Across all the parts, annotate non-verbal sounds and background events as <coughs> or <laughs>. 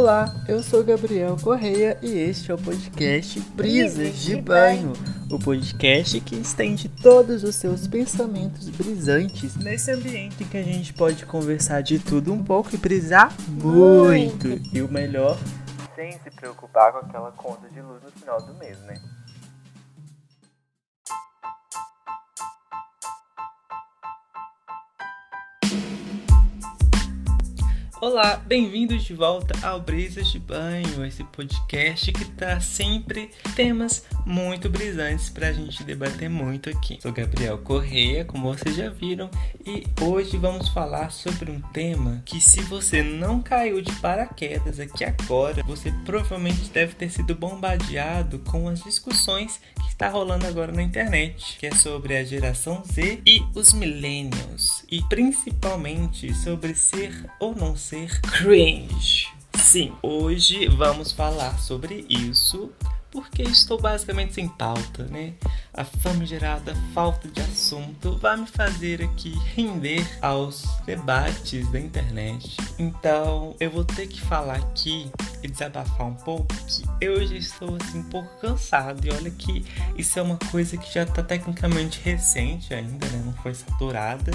Olá, eu sou Gabriel Correia e este é o podcast Brisas de Banho, o podcast que estende todos os seus pensamentos brisantes nesse ambiente que a gente pode conversar de tudo um pouco e brisar muito. muito. E o melhor, sem se preocupar com aquela conta de luz no final do mês, né? Olá, bem-vindos de volta ao Brisas de Banho, esse podcast que traz sempre temas muito brisantes para a gente debater muito aqui. Sou Gabriel Correia, como vocês já viram, e hoje vamos falar sobre um tema que, se você não caiu de paraquedas aqui agora, você provavelmente deve ter sido bombardeado com as discussões que está rolando agora na internet, que é sobre a geração Z e os millennials, e principalmente sobre ser ou não ser ser cringe. Sim, hoje vamos falar sobre isso porque estou basicamente sem pauta, né? A famigerada falta de assunto vai me fazer aqui render aos debates da internet. Então eu vou ter que falar aqui e desabafar um pouco que eu já estou assim um pouco cansado e olha que isso é uma coisa que já está tecnicamente recente ainda, né? Não foi saturada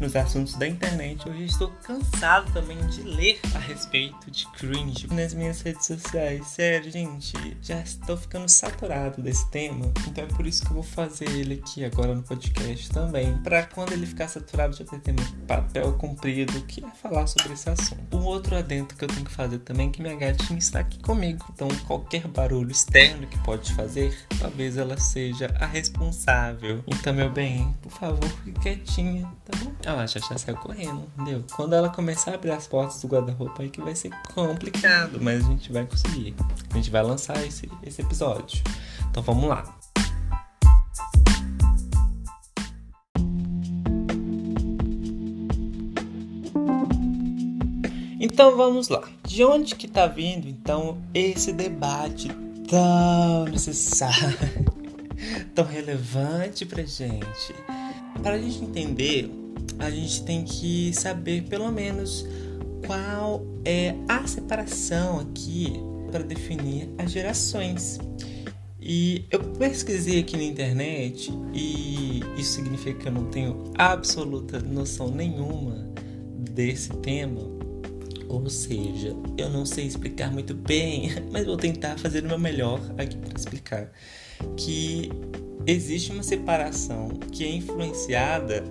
nos assuntos da internet. Hoje estou cansado também de ler a respeito de cringe nas minhas redes sociais. Sério, gente, já estou ficando saturado desse tema. Então é por isso que eu vou fazer ele aqui agora no podcast também. Para quando ele ficar saturado, já ter meu papel cumprido, que é falar sobre esse assunto. Um outro adendo que eu tenho que fazer também é que minha gatinha está aqui comigo. Então qualquer barulho externo que pode fazer, talvez ela seja a responsável. Então, meu bem, por favor, fique quietinha, tá bom? Ela já, já saiu correndo, entendeu? Quando ela começar a abrir as portas do guarda-roupa aí que vai ser complicado, mas a gente vai conseguir. A gente vai lançar esse, esse episódio. Então vamos lá. Então vamos lá. De onde que tá vindo então esse debate tão necessário, <laughs> tão relevante pra gente? Para a gente entender a gente tem que saber pelo menos qual é a separação aqui para definir as gerações. E eu pesquisei aqui na internet e isso significa que eu não tenho absoluta noção nenhuma desse tema. Ou seja, eu não sei explicar muito bem, <laughs> mas vou tentar fazer o meu melhor aqui para explicar que existe uma separação que é influenciada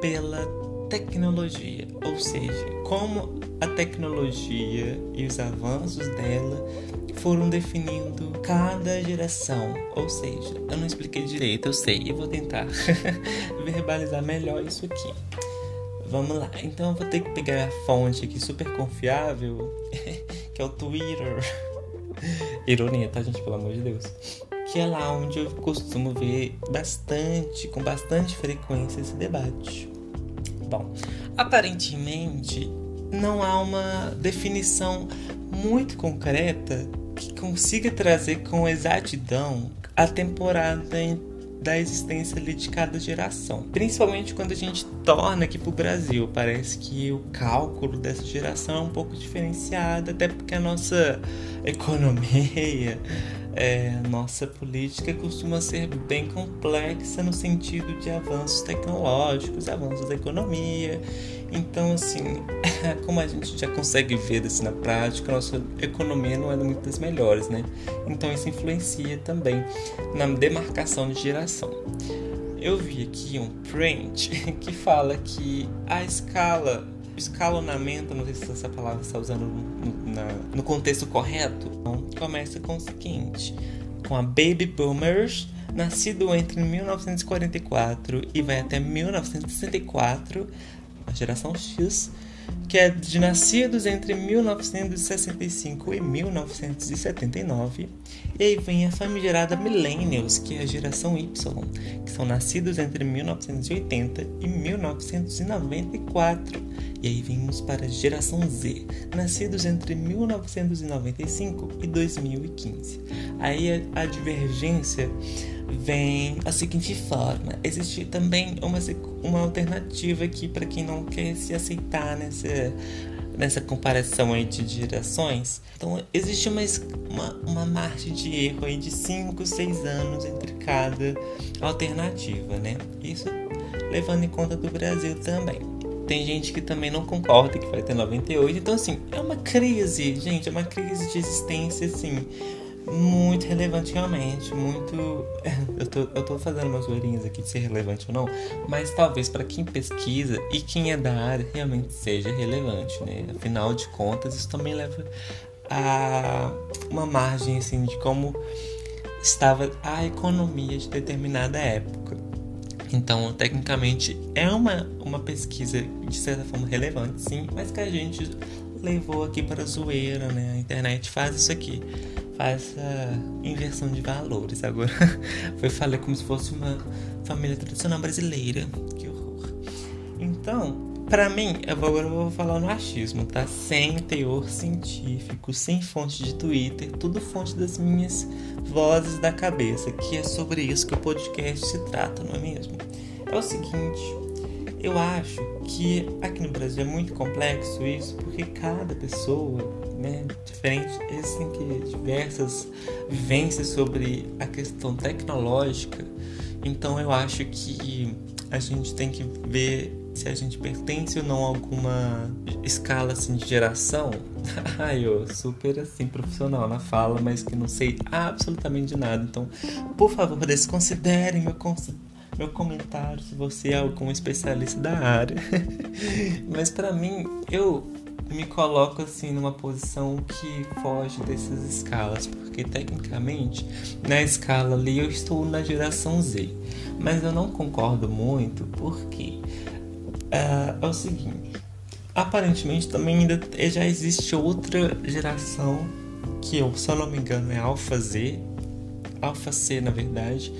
pela tecnologia, ou seja, como a tecnologia e os avanços dela foram definindo cada geração. Ou seja, eu não expliquei direito, eu sei, e vou tentar <laughs> verbalizar melhor isso aqui. Vamos lá, então eu vou ter que pegar a fonte aqui super confiável, <laughs> que é o Twitter. Ironia, tá, gente? Pelo amor de Deus. Que é lá onde eu costumo ver bastante, com bastante frequência, esse debate. Bom, aparentemente não há uma definição muito concreta que consiga trazer com exatidão a temporada da existência de cada geração. Principalmente quando a gente torna aqui para o Brasil. Parece que o cálculo dessa geração é um pouco diferenciado, até porque a nossa economia é, nossa política costuma ser bem complexa no sentido de avanços tecnológicos, avanços da economia. Então, assim, <laughs> como a gente já consegue ver assim, na prática, nossa economia não é muito das melhores, né? Então, isso influencia também na demarcação de geração. Eu vi aqui um print <laughs> que fala que a escala escalonamento, não sei se essa palavra está usando no, na, no contexto correto, então, começa com o seguinte: com a Baby Boomers, nascido entre 1944 e vai até 1964, a geração X, que é de nascidos entre 1965 e 1979. E aí vem a famigerada Millennials, que é a geração Y, que são nascidos entre 1980 e 1994. E aí vimos para a geração Z, nascidos entre 1995 e 2015. Aí a, divergência vem a seguinte forma: existe também uma, uma alternativa aqui para quem não quer se aceitar nessa nessa comparação aí de gerações. Então existe uma, uma, uma margem de erro aí de 5, 6 anos entre cada alternativa, né? Isso levando em conta do Brasil também. Tem gente que também não concorda que vai ter 98. Então, assim, é uma crise, gente, é uma crise de existência, assim, muito relevante realmente, muito. <laughs> Eu tô, eu tô fazendo umas zoeirinhas aqui de ser relevante ou não, mas talvez para quem pesquisa e quem é da área realmente seja relevante, né? Afinal de contas, isso também leva a uma margem assim de como estava a economia de determinada época. Então, tecnicamente, é uma, uma pesquisa de certa forma relevante, sim, mas que a gente levou aqui para a zoeira, né? A internet faz isso aqui, essa inversão de valores. Agora, <laughs> foi falei como se fosse uma família tradicional brasileira. Que horror. Então, para mim, eu vou, agora eu vou falar no achismo, tá? Sem teor científico, sem fonte de Twitter, tudo fonte das minhas vozes da cabeça, que é sobre isso que o podcast se trata, não é mesmo? É o seguinte, eu acho que aqui no Brasil é muito complexo isso, porque cada pessoa, né, diferente, existem diversas vivências sobre a questão tecnológica, então eu acho que a gente tem que ver se a gente pertence ou não a alguma escala assim de geração. <laughs> Ai, eu super assim profissional na fala, mas que não sei absolutamente de nada. Então, por favor, desconsiderem meu meu comentário se você é algum especialista da área. <laughs> mas para mim, eu me coloco assim numa posição que foge dessas escalas, porque tecnicamente na escala ali eu estou na geração Z, mas eu não concordo muito porque é, é o seguinte: aparentemente também ainda já existe outra geração que eu, se eu não me engano, é Alpha Z, Alpha C na verdade.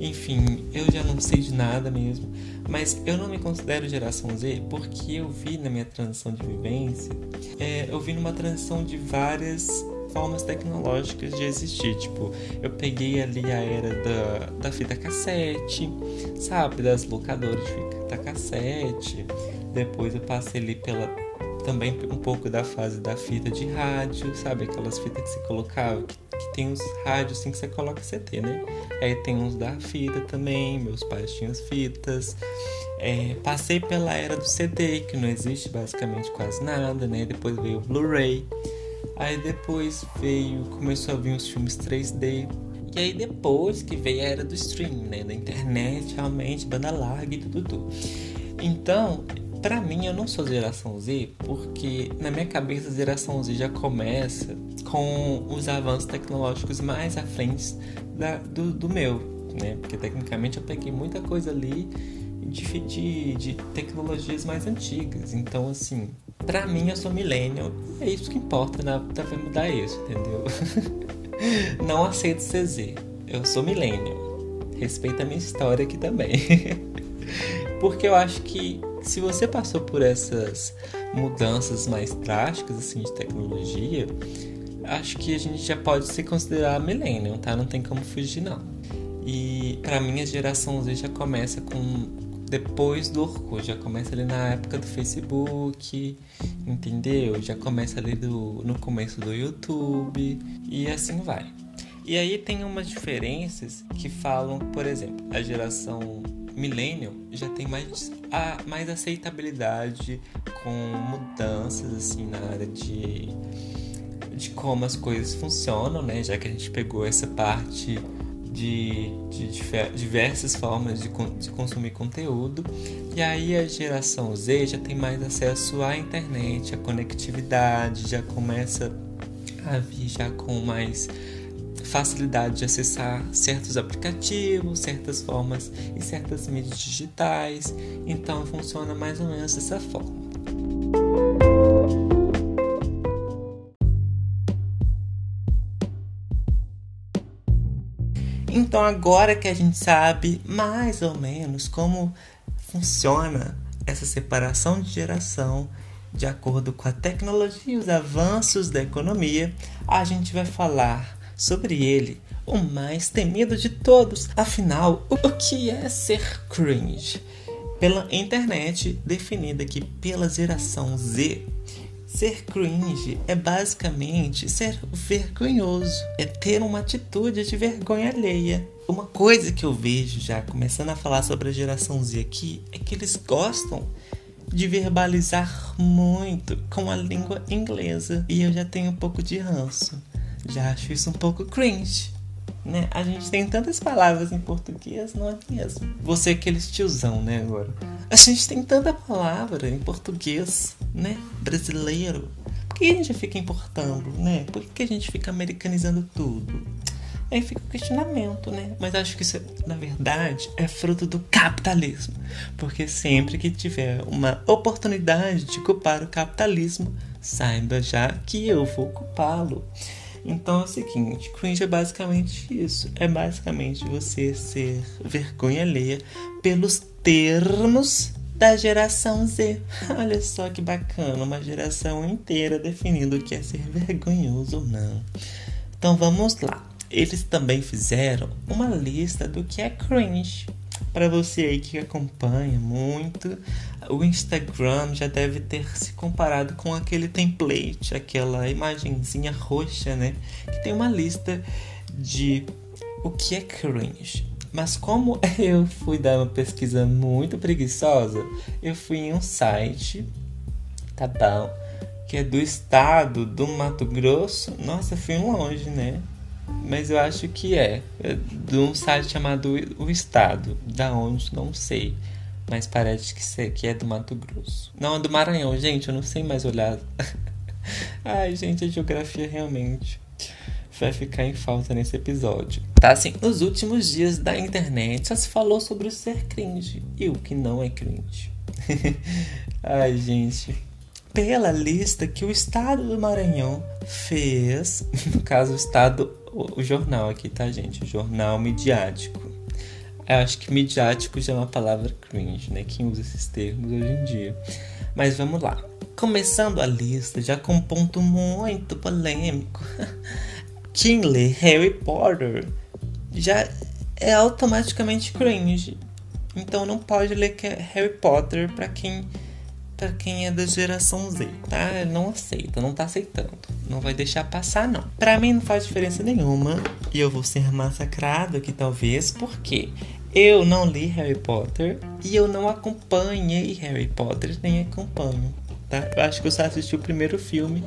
Enfim, eu já não sei de nada mesmo, mas eu não me considero geração Z porque eu vi na minha transição de vivência, é, eu vi numa transição de várias formas tecnológicas de existir. Tipo, eu peguei ali a era da, da fita cassete, sabe? Das locadoras de fita cassete. Depois eu passei ali pela também um pouco da fase da fita de rádio, sabe? Aquelas fitas que você colocava, que, que tem os rádios assim que você coloca CT, né? Aí tem uns da fita também, meus pais tinham as fitas. É, passei pela era do CD, que não existe basicamente quase nada, né? Depois veio o Blu-ray. Aí depois veio, começou a vir os filmes 3D. E aí depois que veio a era do streaming, né? Da internet, realmente, banda larga e tudo, tudo. Então, para mim, eu não sou geração Z, porque na minha cabeça a geração Z já começa com os avanços tecnológicos mais à frente da, do, do meu, né? Porque tecnicamente eu peguei muita coisa ali de, de, de tecnologias mais antigas. Então, assim, pra mim eu sou millennial. É isso que importa, né? vai mudar isso, entendeu? <laughs> Não aceito CZ. Eu sou millennial. Respeita a minha história aqui também. <laughs> Porque eu acho que se você passou por essas mudanças mais drásticas assim de tecnologia, acho que a gente já pode se considerar millennial, tá? Não tem como fugir não. E para mim a geração Z já começa com depois do Orkut, já começa ali na época do Facebook, entendeu? Já começa ali do, no começo do YouTube e assim vai. E aí tem umas diferenças que falam, por exemplo, a geração millennial já tem mais, a, mais aceitabilidade com mudanças assim na área de, de como as coisas funcionam, né? Já que a gente pegou essa parte de, de diversas formas de, de consumir conteúdo. E aí a geração Z já tem mais acesso à internet, à conectividade, já começa a vir já com mais facilidade de acessar certos aplicativos, certas formas e certas mídias digitais. Então funciona mais ou menos dessa forma. Então, agora que a gente sabe mais ou menos como funciona essa separação de geração de acordo com a tecnologia e os avanços da economia, a gente vai falar sobre ele, o mais temido de todos. Afinal, o que é ser cringe? Pela internet, definida aqui pela geração Z, Ser cringe é basicamente ser vergonhoso, é ter uma atitude de vergonha alheia. Uma coisa que eu vejo já começando a falar sobre a geração Z aqui é que eles gostam de verbalizar muito com a língua inglesa e eu já tenho um pouco de ranço. Já acho isso um pouco cringe. Né? A gente tem tantas palavras em português, não é mesmo? Você é aquele tiozão, né, agora? A gente tem tanta palavra em português, né? Brasileiro. Por que a gente fica importando, né? Por que a gente fica americanizando tudo? Aí fica o questionamento, né? Mas acho que isso, na verdade, é fruto do capitalismo. Porque sempre que tiver uma oportunidade de culpar o capitalismo, saiba já que eu vou culpá-lo. Então é o seguinte, cringe é basicamente isso. É basicamente você ser vergonha alheia pelos termos da geração Z. <laughs> Olha só que bacana, uma geração inteira definindo o que é ser vergonhoso ou não. Então vamos lá. Eles também fizeram uma lista do que é cringe. Para você aí que acompanha muito, o Instagram já deve ter se comparado com aquele template, aquela imagenzinha roxa, né? Que tem uma lista de o que é cringe. Mas como <laughs> eu fui dar uma pesquisa muito preguiçosa, eu fui em um site, tá bom? Que é do estado do Mato Grosso. Nossa, fui longe, né? Mas eu acho que é. é de um site chamado O Estado. Da onde, não sei. Mas parece que, que é do Mato Grosso. Não, é do Maranhão, gente. Eu não sei mais olhar. <laughs> Ai, gente, a geografia realmente vai ficar em falta nesse episódio. Tá assim, nos últimos dias da internet só se falou sobre o ser cringe e o que não é cringe. <laughs> Ai, gente. Pela lista que o estado do Maranhão fez, <laughs> no caso o estado o, o jornal aqui, tá, gente? O jornal midiático. Eu acho que midiático já é uma palavra cringe, né? Quem usa esses termos hoje em dia. Mas vamos lá. Começando a lista, já com um ponto muito polêmico. <laughs> Lê Harry Potter já é automaticamente cringe. Então não pode ler Harry Potter para quem para quem é da geração Z, tá? Não aceita, não tá aceitando. Não vai deixar passar, não. Para mim não faz diferença nenhuma. E eu vou ser massacrado aqui, talvez, porque eu não li Harry Potter e eu não acompanhei Harry Potter, nem acompanho, tá? Eu acho que eu só assisti o primeiro filme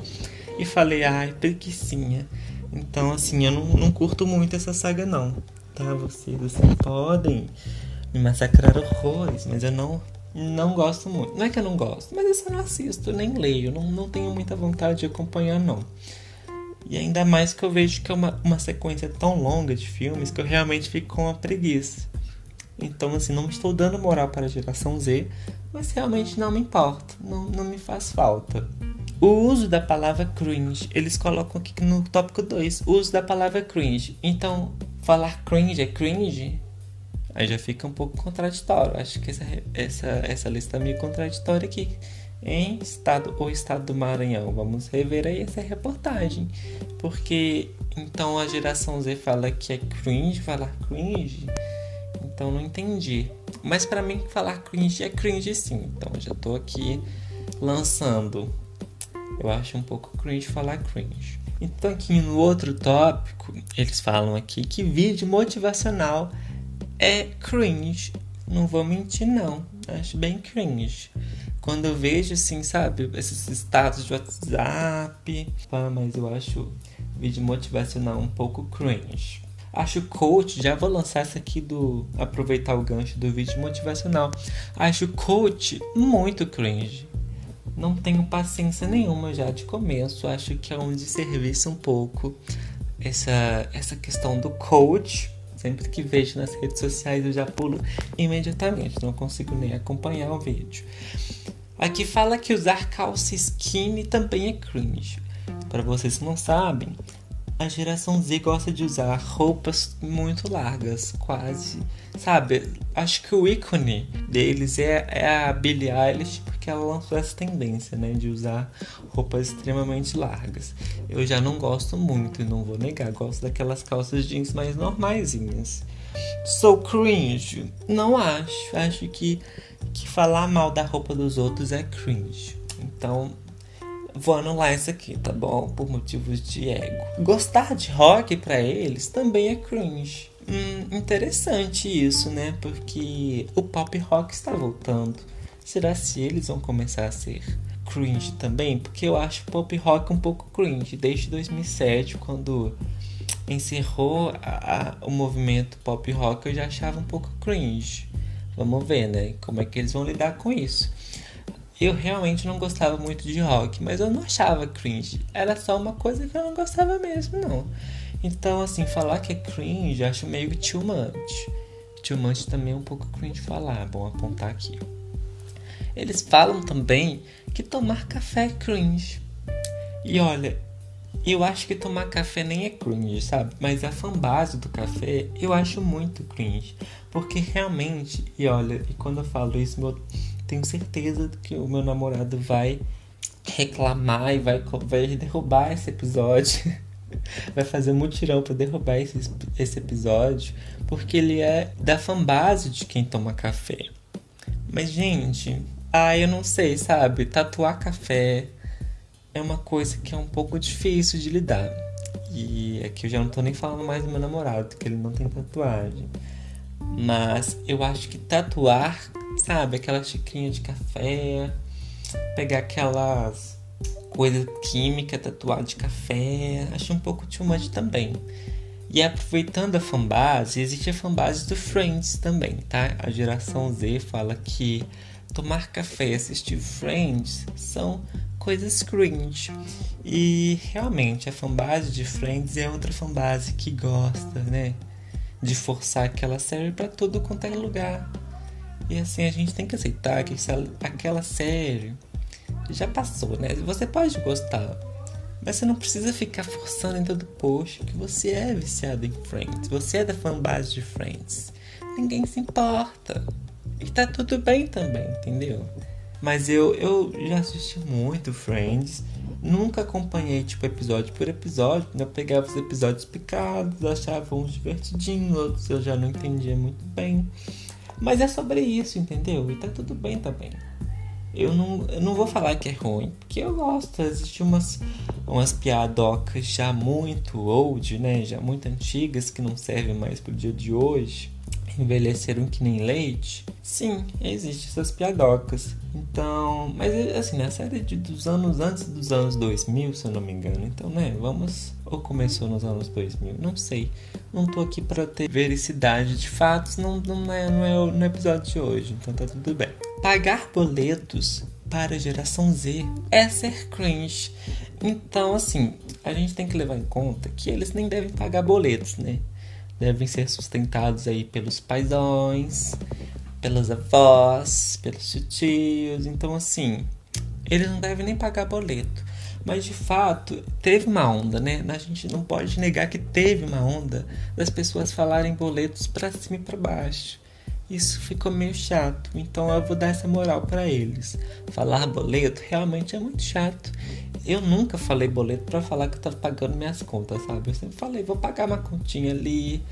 e falei, ai, preguiçinha. Então, assim, eu não, não curto muito essa saga, não, tá? Vocês, vocês podem me massacrar horrores, mas eu não não gosto muito. Não é que eu não gosto, mas eu só não assisto, nem leio. Não, não tenho muita vontade de acompanhar, não. E ainda mais que eu vejo que é uma, uma sequência tão longa de filmes que eu realmente fico com uma preguiça. Então, assim, não estou dando moral para a geração Z, mas realmente não me importa, não, não me faz falta. O uso da palavra cringe, eles colocam aqui no tópico 2, o uso da palavra cringe. Então, falar cringe é cringe? Aí já fica um pouco contraditório. Acho que essa, essa, essa lista é meio contraditória aqui. Em estado ou estado do Maranhão. Vamos rever aí essa reportagem. Porque então a geração Z fala que é cringe falar cringe. Então não entendi. Mas para mim falar cringe é cringe sim. Então já tô aqui lançando. Eu acho um pouco cringe falar cringe. Então aqui no outro tópico, eles falam aqui que vídeo motivacional é cringe. Não vou mentir, não. Acho bem cringe. Quando eu vejo, assim, sabe, esses status de WhatsApp, mas eu acho vídeo motivacional um pouco cringe. Acho coach, já vou lançar essa aqui do aproveitar o gancho do vídeo motivacional. Acho coach muito cringe. Não tenho paciência nenhuma já de começo. Acho que é um desserviço um pouco essa essa questão do coach Sempre que vejo nas redes sociais eu já pulo imediatamente, não consigo nem acompanhar o vídeo. Aqui fala que usar calça skinny também é cringe. Para vocês que não sabem, a geração Z gosta de usar roupas muito largas, quase. Sabe? Acho que o ícone deles é, é a Billie Eilish, porque ela lançou essa tendência, né? De usar roupas extremamente largas. Eu já não gosto muito, não vou negar. Gosto daquelas calças jeans mais normaisinhas. Sou cringe? Não acho. Acho que, que falar mal da roupa dos outros é cringe. Então, vou anular isso aqui, tá bom? Por motivos de ego. Gostar de rock para eles também é cringe. Hum, interessante isso, né? Porque o pop rock está voltando. Será se eles vão começar a ser cringe também? Porque eu acho pop rock um pouco cringe desde 2007, quando encerrou a, a, o movimento pop rock, eu já achava um pouco cringe. Vamos ver, né? Como é que eles vão lidar com isso. Eu realmente não gostava muito de rock, mas eu não achava cringe. Era só uma coisa que eu não gostava mesmo, não. Então, assim, falar que é cringe, acho meio too much. Too much também é um pouco cringe falar, bom apontar aqui. Eles falam também que tomar café é cringe. E olha, eu acho que tomar café nem é cringe, sabe? Mas a fanbase do café eu acho muito cringe. Porque realmente, e olha, e quando eu falo isso, eu tenho certeza que o meu namorado vai reclamar e vai, vai derrubar esse episódio. <laughs> vai fazer um mutirão para derrubar esse, esse episódio. Porque ele é da fanbase de quem toma café. Mas, gente, ah, eu não sei, sabe? Tatuar café é uma coisa que é um pouco difícil de lidar. E aqui eu já não tô nem falando mais do meu namorado, que ele não tem tatuagem. Mas eu acho que tatuar, sabe, aquela xicrinha de café, pegar aquelas coisas químicas tatuar de café, acho um pouco too much também. E aproveitando a fanbase, existe a fanbase do Friends também, tá? A geração Z fala que tomar café e assistir Friends são coisas cringe. E realmente a fanbase de Friends é outra fanbase que gosta, né? De forçar aquela série para todo quanto é lugar. E assim a gente tem que aceitar que aquela série já passou, né? Você pode gostar, mas você não precisa ficar forçando em todo post que você é viciado em Friends. Você é da fanbase de Friends. Ninguém se importa. E tá tudo bem também, entendeu? Mas eu, eu já assisti muito Friends. Nunca acompanhei, tipo, episódio por episódio. Eu pegava os episódios picados, achava uns divertidinhos, outros eu já não entendia muito bem. Mas é sobre isso, entendeu? E tá tudo bem também. Eu não, eu não vou falar que é ruim, porque eu gosto. Existem umas, umas piadocas já muito old, né? Já muito antigas que não servem mais pro dia de hoje envelheceram que nem leite, sim, existem essas piadocas. Então, mas assim, na série de, dos anos antes dos anos 2000, se eu não me engano. Então, né, vamos. Ou começou nos anos 2000, não sei. Não tô aqui para ter vericidade de fatos, não, não, é, não é no episódio de hoje, então tá tudo bem. Pagar boletos para a geração Z é ser cringe. Então, assim, a gente tem que levar em conta que eles nem devem pagar boletos, né? Devem ser sustentados aí pelos paisões, pelas avós, pelos tios. Então, assim, eles não devem nem pagar boleto. Mas de fato, teve uma onda, né? A gente não pode negar que teve uma onda das pessoas falarem boletos para cima e para baixo. Isso ficou meio chato, então eu vou dar essa moral para eles. Falar boleto realmente é muito chato. Eu nunca falei boleto para falar que eu tava pagando minhas contas, sabe? Eu sempre falei, vou pagar uma continha ali.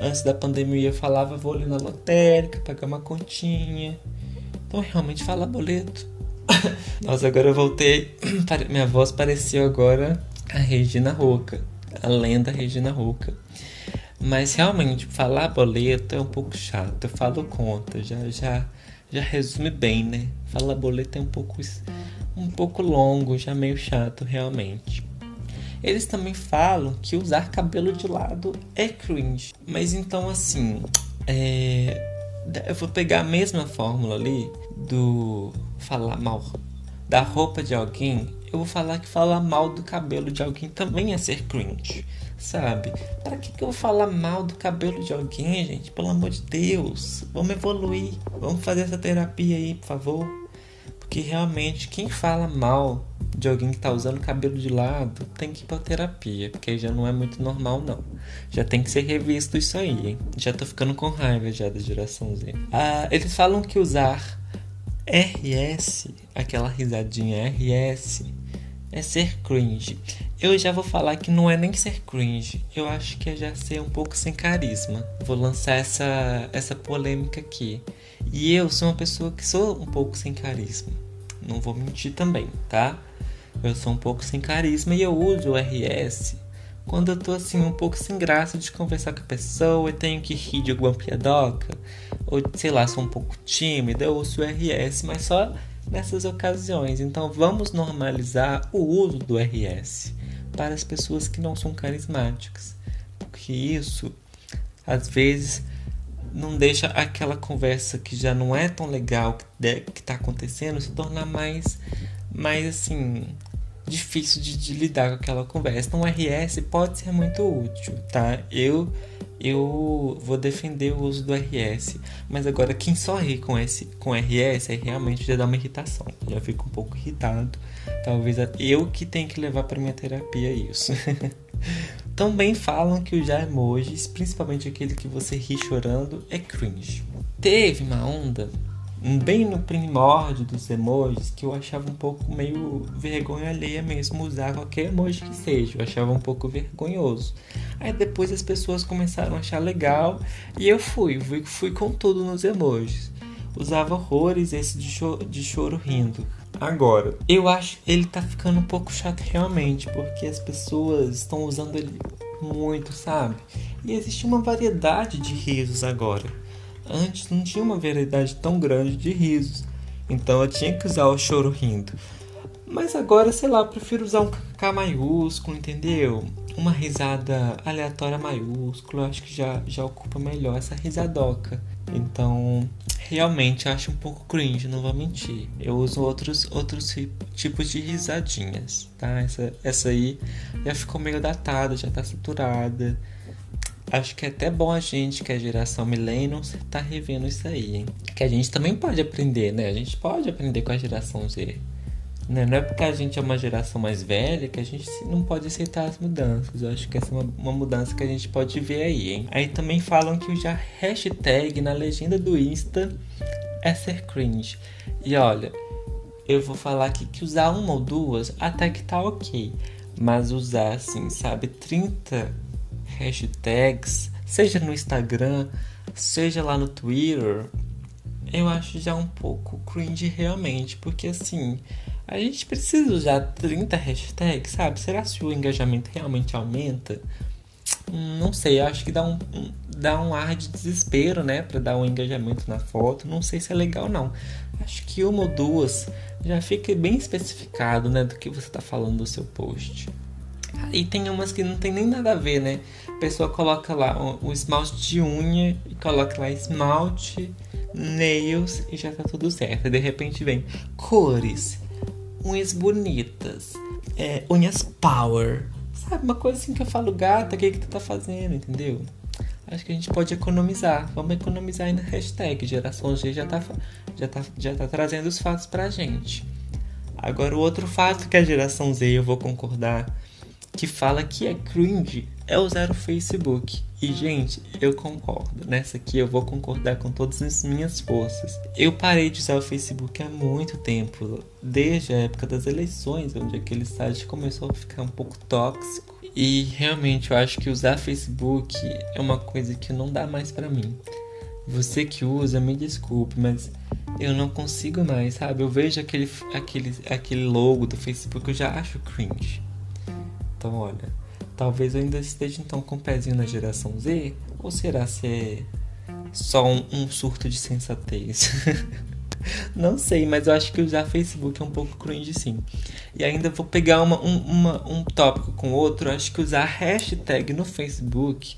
Antes da pandemia eu falava, vou ali na lotérica, pagar uma continha. Então realmente falar boleto. <coughs> Nossa, agora eu voltei. <coughs> Minha voz pareceu agora a Regina Roca. A lenda Regina Roca. Mas realmente, falar boleto é um pouco chato. Eu falo conta, já, já, já resume bem, né? Falar boleto é um pouco um pouco longo, já meio chato realmente. Eles também falam que usar cabelo de lado é cringe. Mas então assim, é... eu vou pegar a mesma fórmula ali do falar mal da roupa de alguém, eu vou falar que falar mal do cabelo de alguém também é ser cringe, sabe? Para que, que eu vou falar mal do cabelo de alguém, gente? Pelo amor de Deus, vamos evoluir, vamos fazer essa terapia aí, por favor. Porque realmente quem fala mal de alguém que tá usando cabelo de lado tem que ir pra terapia, porque já não é muito normal não. Já tem que ser revisto isso aí, hein? Já tô ficando com raiva já da geração Z. Ah, eles falam que usar RS, aquela risadinha RS, é ser cringe. Eu já vou falar que não é nem ser cringe, eu acho que é já ser um pouco sem carisma. Vou lançar essa, essa polêmica aqui. E eu sou uma pessoa que sou um pouco sem carisma. Não vou mentir também, tá? Eu sou um pouco sem carisma e eu uso o RS quando eu tô assim um pouco sem graça de conversar com a pessoa e tenho que rir de alguma piadoca, ou sei lá, sou um pouco tímida, eu uso o RS, mas só nessas ocasiões. Então vamos normalizar o uso do RS para as pessoas que não são carismáticas, porque isso às vezes não deixa aquela conversa que já não é tão legal que está acontecendo se tornar mais mais assim difícil de, de, lidar com aquela conversa. Então, o RS pode ser muito útil, tá? Eu eu vou defender o uso do RS, mas agora quem só ri com esse com RS aí realmente já dá uma irritação. Já fico um pouco irritado. Talvez eu que tenha que levar para minha terapia isso. <laughs> Também falam que os emojis, principalmente aquele que você ri chorando, é cringe. Teve uma onda bem no primórdio dos emojis que eu achava um pouco meio vergonha alheia mesmo usar qualquer emoji que seja. Eu achava um pouco vergonhoso. Aí depois as pessoas começaram a achar legal e eu fui, fui, fui com tudo nos emojis. Usava horrores esse de, cho de choro rindo. Agora, eu acho ele tá ficando um pouco chato realmente, porque as pessoas estão usando ele muito, sabe? E existe uma variedade de risos agora. Antes não tinha uma variedade tão grande de risos, então eu tinha que usar o choro rindo. Mas agora, sei lá, eu prefiro usar um Maiúsculo, entendeu? Uma risada aleatória maiúscula, acho que já, já ocupa melhor essa risadoca. Então, realmente acho um pouco cringe, não vou mentir. Eu uso outros, outros tipos de risadinhas, tá? Essa, essa aí já ficou meio datada, já tá saturada. Acho que é até bom a gente, que é a geração Millennials, tá revendo isso aí, hein? Que a gente também pode aprender, né? A gente pode aprender com a geração Z. Né? Não é porque a gente é uma geração mais velha que a gente não pode aceitar as mudanças. Eu acho que essa é uma, uma mudança que a gente pode ver aí, hein? Aí também falam que já hashtag na legenda do Insta é ser cringe. E olha, eu vou falar aqui que usar uma ou duas até que tá ok. Mas usar assim, sabe, 30 hashtags, seja no Instagram, seja lá no Twitter, eu acho já um pouco cringe realmente, porque assim, a gente precisa usar 30 hashtags, sabe? Será que o engajamento realmente aumenta? Não sei, acho que dá um, dá um ar de desespero, né? Pra dar um engajamento na foto. Não sei se é legal, não. Acho que uma ou duas já fica bem especificado, né? Do que você tá falando do seu post. E tem umas que não tem nem nada a ver, né? A pessoa coloca lá o esmalte de unha e coloca lá esmalte, nails e já tá tudo certo. De repente vem cores, unhas bonitas, é, unhas power. Sabe, uma coisa assim que eu falo, gata, o que, que tu tá fazendo, entendeu? Acho que a gente pode economizar. Vamos economizar aí na hashtag. Geração G já tá, já tá, já tá trazendo os fatos pra gente. Agora, o outro fato que a geração Z, eu vou concordar, que fala que é cringe é usar o Facebook. E, gente, eu concordo. Nessa aqui eu vou concordar com todas as minhas forças. Eu parei de usar o Facebook há muito tempo, desde a época das eleições, onde aquele site começou a ficar um pouco tóxico. E realmente eu acho que usar Facebook é uma coisa que não dá mais para mim. Você que usa, me desculpe, mas eu não consigo mais, sabe? Eu vejo aquele, aquele, aquele logo do Facebook, eu já acho cringe. Então, olha, talvez eu ainda esteja então com o um pezinho na geração Z, ou será se é só um, um surto de sensatez? <laughs> Não sei, mas eu acho que usar Facebook é um pouco cringe sim. E ainda vou pegar uma, um, uma, um tópico com outro. Acho que usar hashtag no Facebook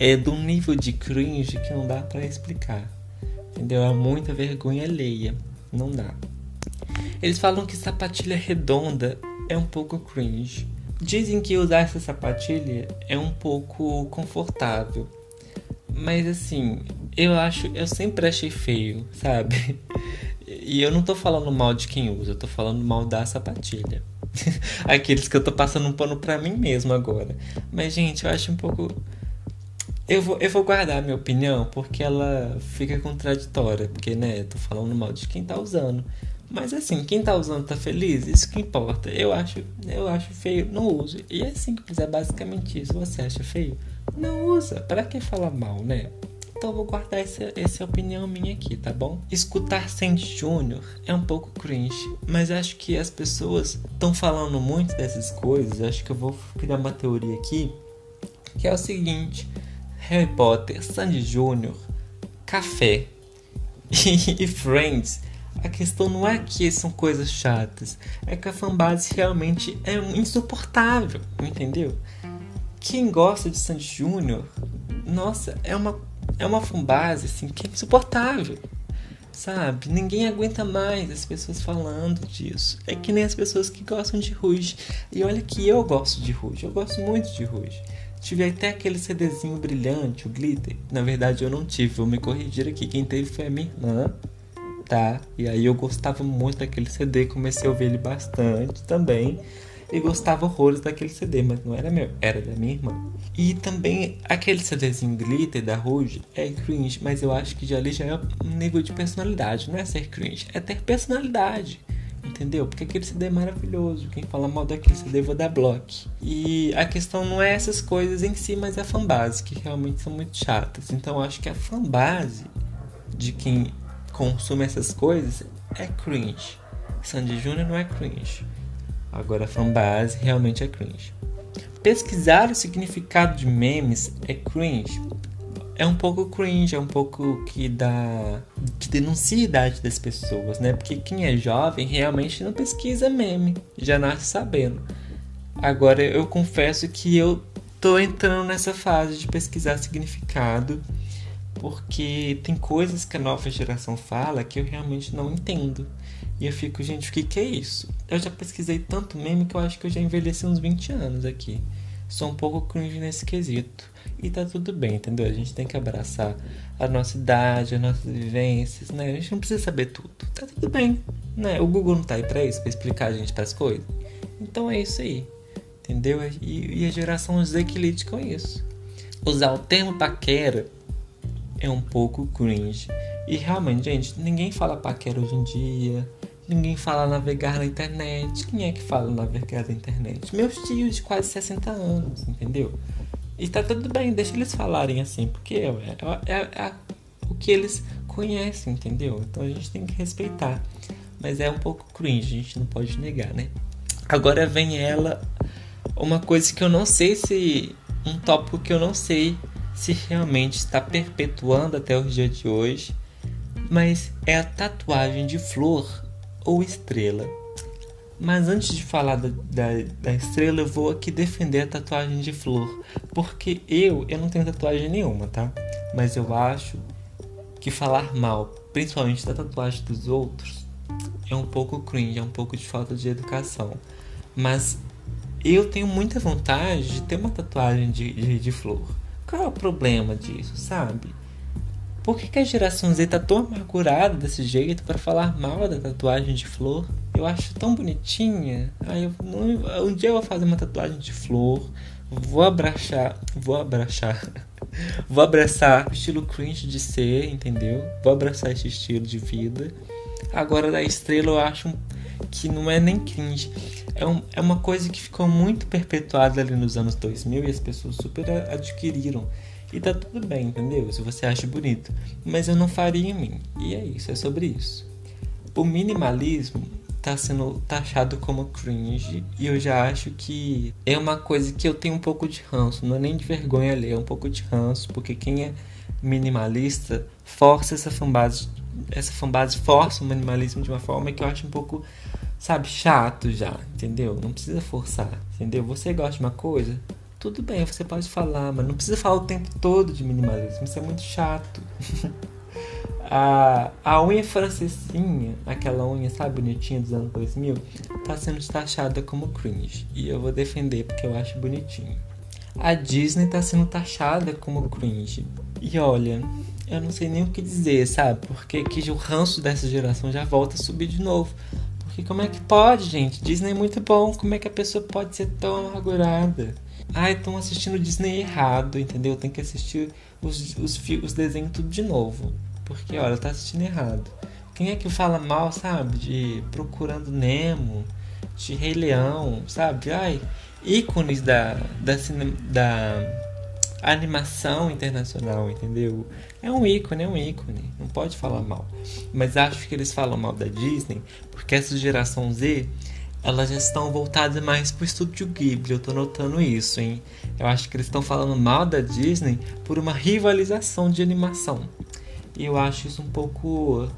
é de um nível de cringe que não dá para explicar. Entendeu? É muita vergonha alheia. Não dá. Eles falam que sapatilha redonda é um pouco cringe. Dizem que usar essa sapatilha é um pouco confortável. Mas assim, eu acho, eu sempre achei feio, sabe? E eu não tô falando mal de quem usa, eu tô falando mal da sapatilha. <laughs> Aqueles que eu tô passando um pano pra mim mesmo agora. Mas, gente, eu acho um pouco. Eu vou, eu vou guardar a minha opinião porque ela fica contraditória. Porque, né, eu tô falando mal de quem tá usando. Mas assim, quem tá usando tá feliz? Isso que importa. Eu acho, eu acho feio, não uso. E é simples, é basicamente isso. Você acha feio? Não usa. Para que falar mal, né? Então vou guardar essa, essa opinião minha aqui, tá bom? Escutar Sandy Júnior é um pouco cringe, mas acho que as pessoas estão falando muito dessas coisas. Acho que eu vou criar uma teoria aqui, que é o seguinte: Harry Potter, Sandy Júnior, Café <laughs> e Friends a questão não é que são coisas chatas, é que a fanbase realmente é insuportável, entendeu? Quem gosta de Sandy Júnior, nossa, é uma, é uma fanbase assim, que é insuportável, sabe? Ninguém aguenta mais as pessoas falando disso. É que nem as pessoas que gostam de Rouge. E olha que eu gosto de Rouge, eu gosto muito de Rouge. Tive até aquele CDzinho brilhante, o Glitter. Na verdade, eu não tive, vou me corrigir aqui. Quem teve foi a minha irmã tá? E aí eu gostava muito daquele CD, comecei a ouvir ele bastante também. E gostava horrores daquele CD, mas não era meu, era da minha irmã. E também aquele CDzinho Glitter da Rouge é cringe, mas eu acho que já ali já é um nível de personalidade, não é ser cringe, é ter personalidade. Entendeu? Porque aquele CD é maravilhoso. Quem fala mal daquele CD vou dar bloco. E a questão não é essas coisas em si, mas é a fanbase, que realmente são muito chatas. Então acho que a fanbase de quem consome essas coisas é cringe. Sandy Júnior não é cringe. Agora fanbase realmente é cringe. Pesquisar o significado de memes é cringe. É um pouco cringe, é um pouco que dá. que denuncia a idade das pessoas, né? Porque quem é jovem realmente não pesquisa meme, já nasce sabendo. Agora eu confesso que eu tô entrando nessa fase de pesquisar significado porque tem coisas que a nova geração fala que eu realmente não entendo. E eu fico, gente, o que, que é isso? Eu já pesquisei tanto meme que eu acho que eu já envelheci uns 20 anos aqui. Sou um pouco cringe nesse quesito. E tá tudo bem, entendeu? A gente tem que abraçar a nossa idade, as nossas vivências, né? A gente não precisa saber tudo. Tá tudo bem, né? O Google não tá aí pra isso, pra explicar a gente as coisas. Então é isso aí, entendeu? E, e a geração Z com isso. Usar o termo paquera é um pouco cringe. E realmente, gente, ninguém fala paquera hoje em dia. Ninguém fala navegar na internet. Quem é que fala navegar na internet? Meus tios de quase 60 anos, entendeu? E tá tudo bem, deixa eles falarem assim, porque é, é, é, é o que eles conhecem, entendeu? Então a gente tem que respeitar. Mas é um pouco cringe, a gente não pode negar, né? Agora vem ela, uma coisa que eu não sei se. Um tópico que eu não sei se realmente está perpetuando até o dia de hoje, mas é a tatuagem de flor ou estrela. Mas antes de falar da, da, da, estrela, eu vou aqui defender a tatuagem de flor. Porque eu, eu não tenho tatuagem nenhuma, tá? Mas eu acho que falar mal, principalmente da tatuagem dos outros, é um pouco cringe, é um pouco de falta de educação. Mas eu tenho muita vontade de ter uma tatuagem de, de, de flor. Qual é o problema disso, sabe? Por que, que a geração Z tá tão amargurada desse jeito para falar mal da tatuagem de flor? Eu acho tão bonitinha. Aí um dia eu vou fazer uma tatuagem de flor. Vou abraçar. Vou abraçar. <laughs> vou abraçar o estilo cringe de ser, entendeu? Vou abraçar esse estilo de vida. Agora da estrela eu acho que não é nem cringe é, um, é uma coisa que ficou muito perpetuada ali nos anos 2000 e as pessoas super adquiriram. E tá tudo bem, entendeu? Se você acha bonito. Mas eu não faria em mim. E é isso, é sobre isso. O minimalismo tá sendo taxado como cringe e eu já acho que é uma coisa que eu tenho um pouco de ranço, não é nem de vergonha ler, é um pouco de ranço, porque quem é minimalista força essa fanbase, essa fanbase força o minimalismo de uma forma que eu acho um pouco sabe, chato já, entendeu? Não precisa forçar, entendeu? Você gosta de uma coisa, tudo bem, você pode falar, mas não precisa falar o tempo todo de minimalismo, isso é muito chato. <laughs> a, a unha francesinha, aquela unha, sabe, bonitinha dos anos 2000, tá sendo taxada como cringe. E eu vou defender porque eu acho bonitinho. A Disney tá sendo taxada como cringe. E olha, eu não sei nem o que dizer, sabe? Porque que o ranço dessa geração já volta a subir de novo. Porque como é que pode, gente? Disney é muito bom. Como é que a pessoa pode ser tão amargurada? Ah, estão assistindo Disney errado, entendeu? Tem que assistir os, os, os desenhos tudo de novo. Porque, olha, tá assistindo errado. Quem é que fala mal, sabe? De Procurando Nemo, de Rei Leão, sabe? Ai, ícones da, da, da a animação internacional, entendeu? É um ícone, é um ícone, não pode falar mal. Mas acho que eles falam mal da Disney porque essa geração Z elas já estão voltadas mais pro estúdio Ghibli, eu tô notando isso, hein? Eu acho que eles estão falando mal da Disney por uma rivalização de animação. E eu acho isso um pouco.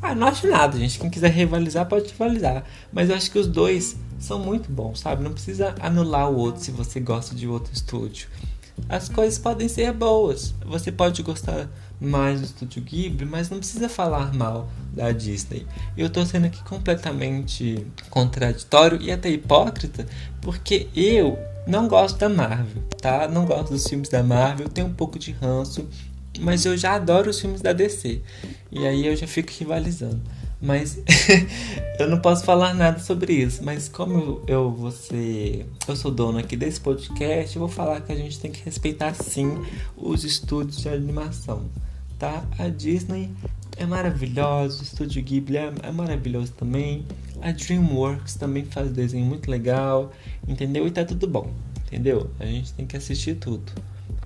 Ah, não acho nada, gente. Quem quiser rivalizar, pode rivalizar. Mas eu acho que os dois são muito bons, sabe? Não precisa anular o outro se você gosta de outro estúdio. As coisas podem ser boas. Você pode gostar mais do estúdio Ghibli, mas não precisa falar mal da Disney. Eu tô sendo aqui completamente contraditório e até hipócrita, porque eu não gosto da Marvel, tá? Não gosto dos filmes da Marvel, tenho um pouco de ranço, mas eu já adoro os filmes da DC. E aí eu já fico rivalizando. Mas <laughs> eu não posso falar nada sobre isso. Mas como eu vou ser. Eu sou dono aqui desse podcast, eu vou falar que a gente tem que respeitar sim os estúdios de animação tá? A Disney é maravilhosa, o Estúdio Ghibli é, é maravilhoso também. A DreamWorks também faz desenho muito legal, entendeu? E tá tudo bom, entendeu? A gente tem que assistir tudo,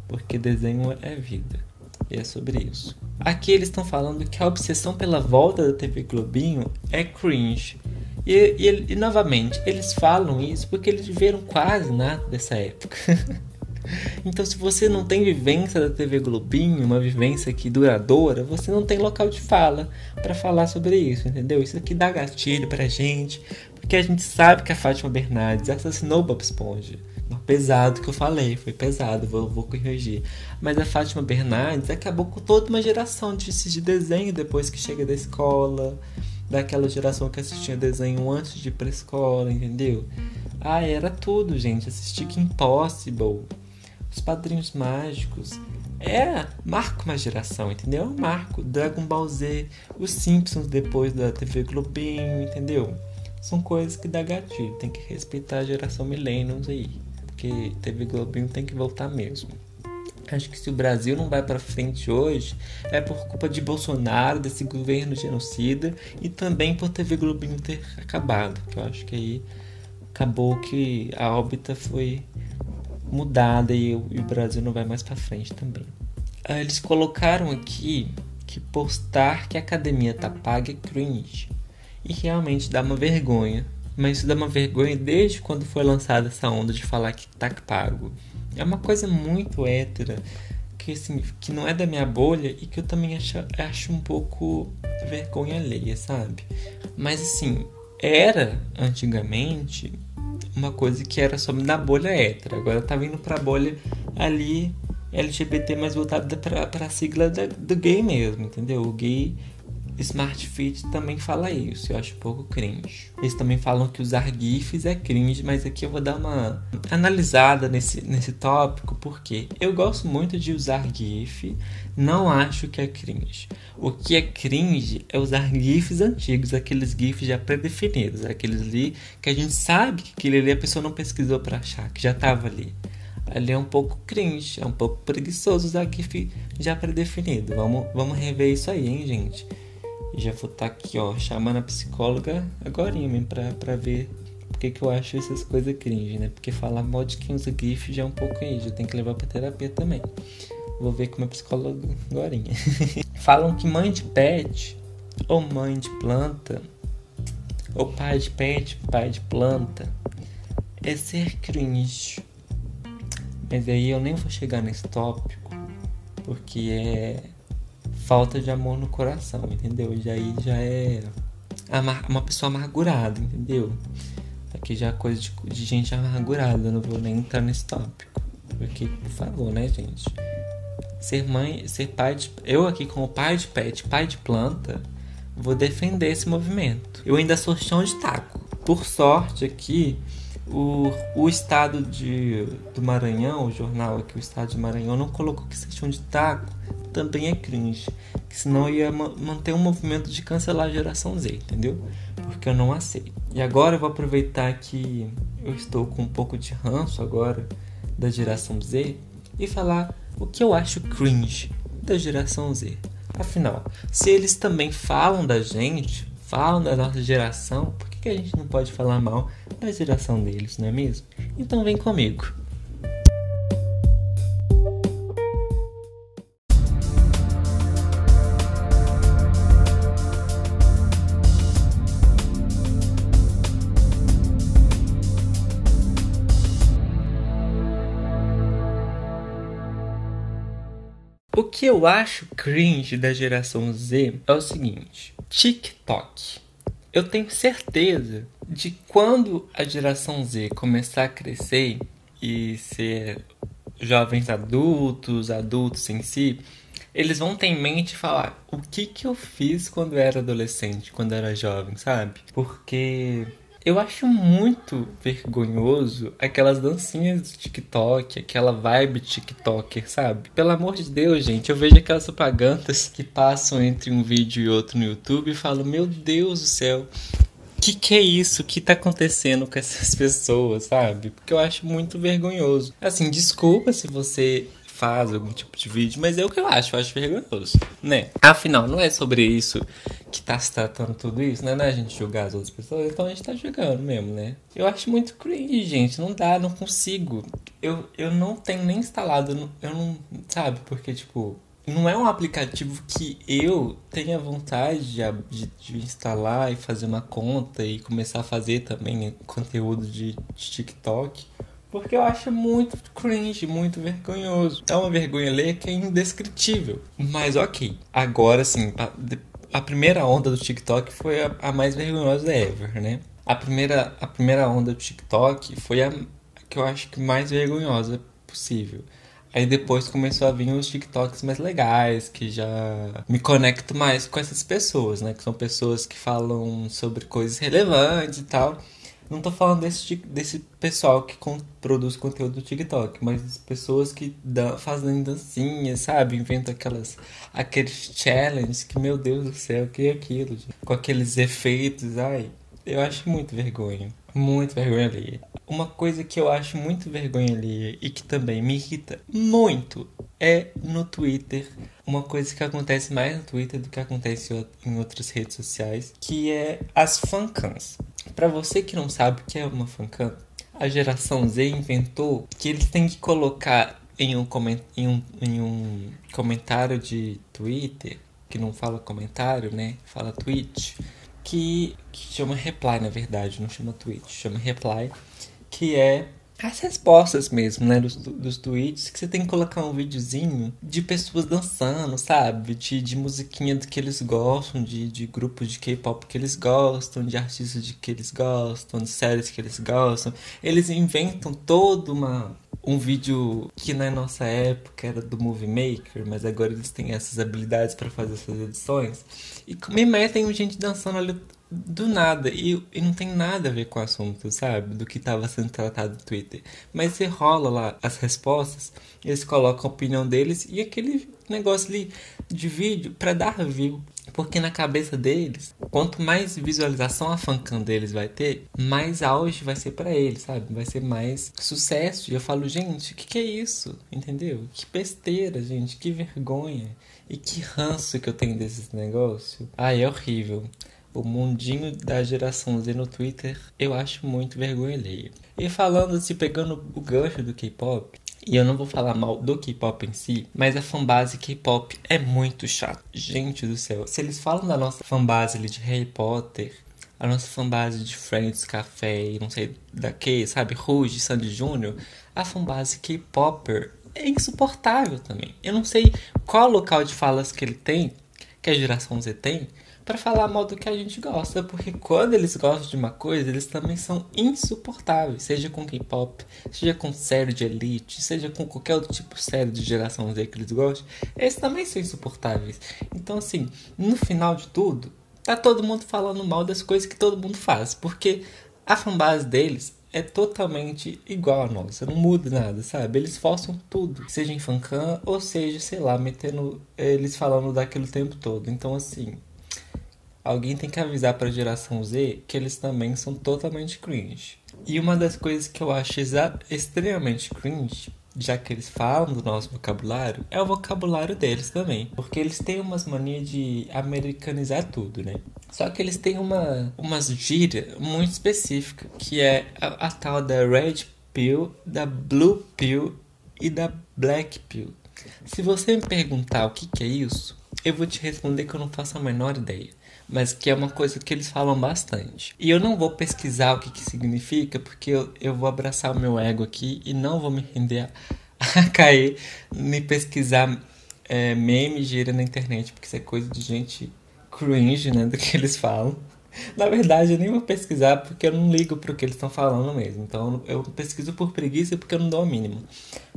porque desenho é vida. E é sobre isso. Aqui eles estão falando que a obsessão pela volta da TV Globinho é cringe. E, e, e novamente, eles falam isso porque eles viveram quase nada dessa época. <laughs> Então, se você não tem vivência da TV Globinho, uma vivência aqui duradoura, você não tem local de fala para falar sobre isso, entendeu? Isso aqui dá gatilho pra gente, porque a gente sabe que a Fátima Bernardes assassinou Bob Esponja. Pesado que eu falei, foi pesado, vou, vou corrigir. Mas a Fátima Bernardes acabou com toda uma geração de, de desenho depois que chega da escola, daquela geração que assistia desenho antes de ir pra escola, entendeu? Ah, era tudo, gente. Assistir Kim Possible, os Padrinhos Mágicos. É, marca uma geração, entendeu? Marco Dragon Ball Z, os Simpsons depois da TV Globinho, entendeu? São coisas que dá gatilho, tem que respeitar a geração Millennials aí, porque TV Globinho tem que voltar mesmo. Acho que se o Brasil não vai para frente hoje é por culpa de Bolsonaro, desse governo genocida e também por TV Globinho ter acabado, que eu acho que aí acabou que a órbita foi mudada e, o Brasil não vai mais para frente também. Ah, eles colocaram aqui que postar que a academia tá paga é cringe. E realmente dá uma vergonha. Mas isso dá uma vergonha desde quando foi lançada essa onda de falar que tá pago. É uma coisa muito hétera, que, assim, que não é da minha bolha e que eu também acho, acho um pouco vergonha alheia, sabe? Mas assim, era antigamente uma coisa que era só na bolha hétero. Agora tá vindo pra bolha ali LGBT mais voltada pra, pra sigla da, do gay mesmo, entendeu? O gay Smart Fit também fala isso, eu acho um pouco cringe. Eles também falam que usar GIFs é cringe, mas aqui eu vou dar uma analisada nesse, nesse tópico, porque eu gosto muito de usar GIF, não acho que é cringe. O que é cringe é usar GIFs antigos, aqueles GIFs já pré-definidos, aqueles ali que a gente sabe que aquele ali a pessoa não pesquisou para achar, que já tava ali ali é um pouco cringe, é um pouco preguiçoso usar GIF já pré-definido. Vamos, vamos rever isso aí, hein, gente? Já vou estar tá aqui, ó, chamando a psicóloga agora pra, pra ver porque que eu acho essas coisas cringe, né? Porque falar mal de quem usa GIF já é um pouco aí, já tem que levar pra terapia também. Vou ver com meu psicólogo agora. <laughs> Falam que mãe de pet, ou mãe de planta, ou pai de pet, pai de planta, é ser cringe. Mas aí eu nem vou chegar nesse tópico, porque é falta de amor no coração, entendeu? Já aí já é uma pessoa amargurada, entendeu? Aqui já é coisa de, de gente amargurada, não vou nem entrar nesse tópico. Porque, por favor, né, gente? Ser mãe, ser pai de. Eu aqui, como pai de pet, pai de planta, vou defender esse movimento. Eu ainda sou chão de taco. Por sorte, aqui, o, o estado de, do Maranhão, o jornal aqui, o estado de Maranhão, não colocou que ser chão de taco também é cringe. Que senão ia manter um movimento de cancelar a geração Z, entendeu? Porque eu não aceito. E agora eu vou aproveitar que eu estou com um pouco de ranço agora da geração Z e falar o que eu acho cringe da geração Z. Afinal, se eles também falam da gente, falam da nossa geração, por que a gente não pode falar mal da geração deles, não é mesmo? Então vem comigo. Que eu acho cringe da geração Z é o seguinte: TikTok. Eu tenho certeza de quando a geração Z começar a crescer e ser jovens adultos, adultos em si, eles vão ter em mente falar o que que eu fiz quando eu era adolescente, quando eu era jovem, sabe? Porque eu acho muito vergonhoso aquelas dancinhas do TikTok, aquela vibe TikToker, sabe? Pelo amor de Deus, gente, eu vejo aquelas propagandas que passam entre um vídeo e outro no YouTube e falo, meu Deus do céu, que que é isso? O que tá acontecendo com essas <laughs> pessoas, sabe? Porque eu acho muito vergonhoso. Assim, desculpa se você faz algum tipo de vídeo, mas é o que eu acho, eu acho vergonhoso, né? Afinal, não é sobre isso que tá se tratando tudo isso, né? Não é a gente julgar as outras pessoas, então a gente tá julgando mesmo, né? Eu acho muito cringe, gente, não dá, não consigo. Eu, eu não tenho nem instalado, eu não, sabe? Porque, tipo, não é um aplicativo que eu tenha vontade de, de, instalar e fazer uma conta e começar a fazer também conteúdo de, de TikTok. Porque eu acho muito cringe, muito vergonhoso. É uma vergonha ler que é indescritível. Mas ok, agora sim, a primeira onda do TikTok foi a, a mais vergonhosa ever, né? A primeira, a primeira onda do TikTok foi a que eu acho que mais vergonhosa possível. Aí depois começou a vir os TikToks mais legais, que já me conecto mais com essas pessoas, né? Que são pessoas que falam sobre coisas relevantes e tal. Não tô falando desse, desse pessoal que com, produz conteúdo do TikTok, mas pessoas que fazem dancinhas, sabe? Inventam aquelas, aqueles challenges que, meu Deus do céu, que é aquilo? Gente? Com aqueles efeitos, ai. Eu acho muito vergonha. Muito vergonha ali. Uma coisa que eu acho muito vergonha ali e que também me irrita muito é no Twitter. Uma coisa que acontece mais no Twitter do que acontece em outras redes sociais, que é as fancams. Para você que não sabe o que é uma fancam, a geração Z inventou que eles têm que colocar em um, em um, em um comentário de Twitter, que não fala comentário, né? Fala tweet, que, que chama reply, na verdade, não chama tweet, chama reply, que é as respostas mesmo, né, dos, dos tweets, que você tem que colocar um videozinho de pessoas dançando, sabe? De, de musiquinha que eles gostam, de, de grupos de K-pop que eles gostam, de artistas de que eles gostam, de séries que eles gostam. Eles inventam todo uma, um vídeo que na nossa época era do Movie Maker, mas agora eles têm essas habilidades para fazer essas edições. E me metem gente dançando ali do nada. E, e não tem nada a ver com o assunto, sabe? Do que estava sendo tratado no Twitter. Mas você rola lá as respostas, eles colocam a opinião deles e aquele negócio ali de vídeo para dar view. Porque na cabeça deles, quanto mais visualização a fancam deles vai ter, mais auge vai ser para eles, sabe? Vai ser mais sucesso. E eu falo, gente, o que, que é isso? Entendeu? Que besteira, gente, que vergonha. E que ranço que eu tenho desses negócios. Ai, é horrível o mundinho da geração Z no Twitter, eu acho muito vergonha alheia. E falando assim, pegando o gancho do K-pop, e eu não vou falar mal do K-pop em si, mas a fanbase K-pop é muito chata. Gente do céu, se eles falam da nossa fanbase de Harry Potter, a nossa fanbase de Friends, Café não sei da que, sabe, Rouge, Sandy Júnior, a fanbase K-popper é insuportável também. Eu não sei qual local de falas que ele tem, que a geração Z tem, para falar mal do que a gente gosta, porque quando eles gostam de uma coisa, eles também são insuportáveis, seja com K-pop, seja com série de elite, seja com qualquer outro tipo de série de geração Z que eles gostam, eles também são insuportáveis. Então, assim, no final de tudo, tá todo mundo falando mal das coisas que todo mundo faz, porque a fanbase deles é totalmente igual a nossa, não muda nada, sabe? Eles forçam tudo, seja em fancam ou seja, sei lá, metendo eles falando daquilo o tempo todo. Então, assim, alguém tem que avisar para a geração Z que eles também são totalmente cringe. E uma das coisas que eu acho extremamente cringe, já que eles falam do nosso vocabulário, é o vocabulário deles também. Porque eles têm umas manias de americanizar tudo, né? Só que eles têm uma umas gíria muito específica, que é a, a tal da red pill, da blue pill e da black pill. Se você me perguntar o que, que é isso, eu vou te responder que eu não faço a menor ideia mas que é uma coisa que eles falam bastante. E eu não vou pesquisar o que, que significa, porque eu, eu vou abraçar o meu ego aqui e não vou me render a, <laughs> a cair, me pesquisar é, meme gira na internet, porque isso é coisa de gente cringe, né, do que eles falam. Na verdade, eu nem vou pesquisar porque eu não ligo pro que eles estão falando mesmo. Então eu pesquiso por preguiça porque eu não dou o mínimo.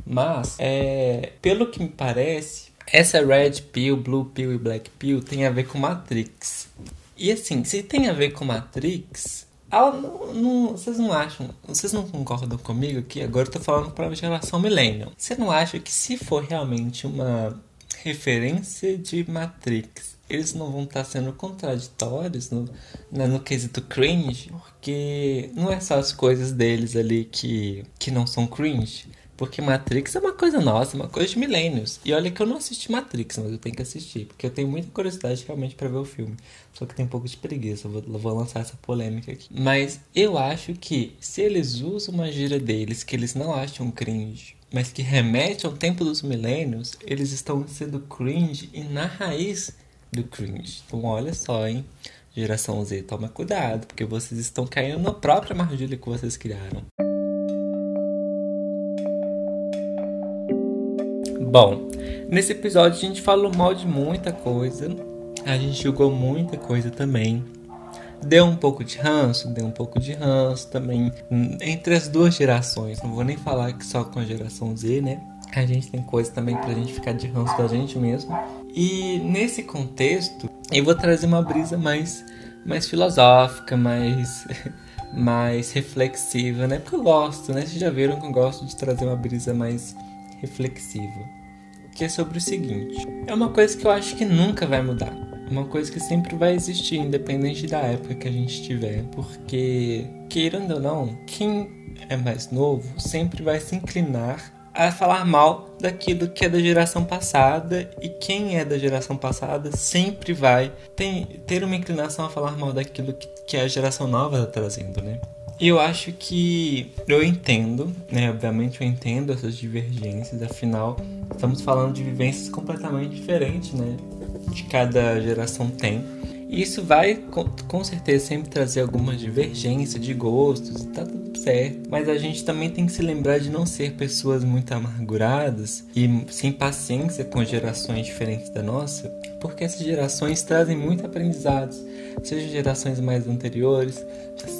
Mas, é, pelo que me parece, essa Red Pill, Blue Pill e Black Pill tem a ver com Matrix. E assim, se tem a ver com Matrix, ela não, não, vocês não acham, vocês não concordam comigo que agora eu tô falando para geração millennial. Você não acha que se for realmente uma referência de Matrix, eles não vão estar tá sendo contraditórios no, no, no quesito cringe? Porque não é só as coisas deles ali que, que não são cringe. Porque Matrix é uma coisa nossa, uma coisa de milênios. E olha que eu não assisti Matrix, mas eu tenho que assistir. Porque eu tenho muita curiosidade realmente para ver o filme. Só que tem um pouco de preguiça, eu vou, vou lançar essa polêmica aqui. Mas eu acho que se eles usam uma gira deles que eles não acham cringe, mas que remete ao tempo dos milênios, eles estão sendo cringe e na raiz do cringe. Então olha só, hein? Geração Z, toma cuidado, porque vocês estão caindo na própria armadilha que vocês criaram. Bom, nesse episódio a gente falou mal de muita coisa, a gente julgou muita coisa também. Deu um pouco de ranço, deu um pouco de ranço também entre as duas gerações. Não vou nem falar que só com a geração Z, né? A gente tem coisa também pra gente ficar de ranço da gente mesmo. E nesse contexto, eu vou trazer uma brisa mais, mais filosófica, mais, <laughs> mais reflexiva, né? Porque eu gosto, né? Vocês já viram que eu gosto de trazer uma brisa mais reflexiva que é sobre o seguinte: é uma coisa que eu acho que nunca vai mudar. Uma coisa que sempre vai existir, independente da época que a gente tiver. Porque, queirando ou não, quem é mais novo sempre vai se inclinar a falar mal daquilo que é da geração passada e quem é da geração passada sempre vai ter, uma inclinação a falar mal daquilo que, que a geração nova está trazendo, né? Eu acho que eu entendo, né? Obviamente eu entendo essas divergências, afinal, estamos falando de vivências completamente diferentes, né? De cada geração tem. E isso vai com, com certeza sempre trazer alguma divergência de gostos, tá tudo certo. Mas a gente também tem que se lembrar de não ser pessoas muito amarguradas e sem paciência com gerações diferentes da nossa, porque essas gerações trazem muito aprendizados, seja gerações mais anteriores,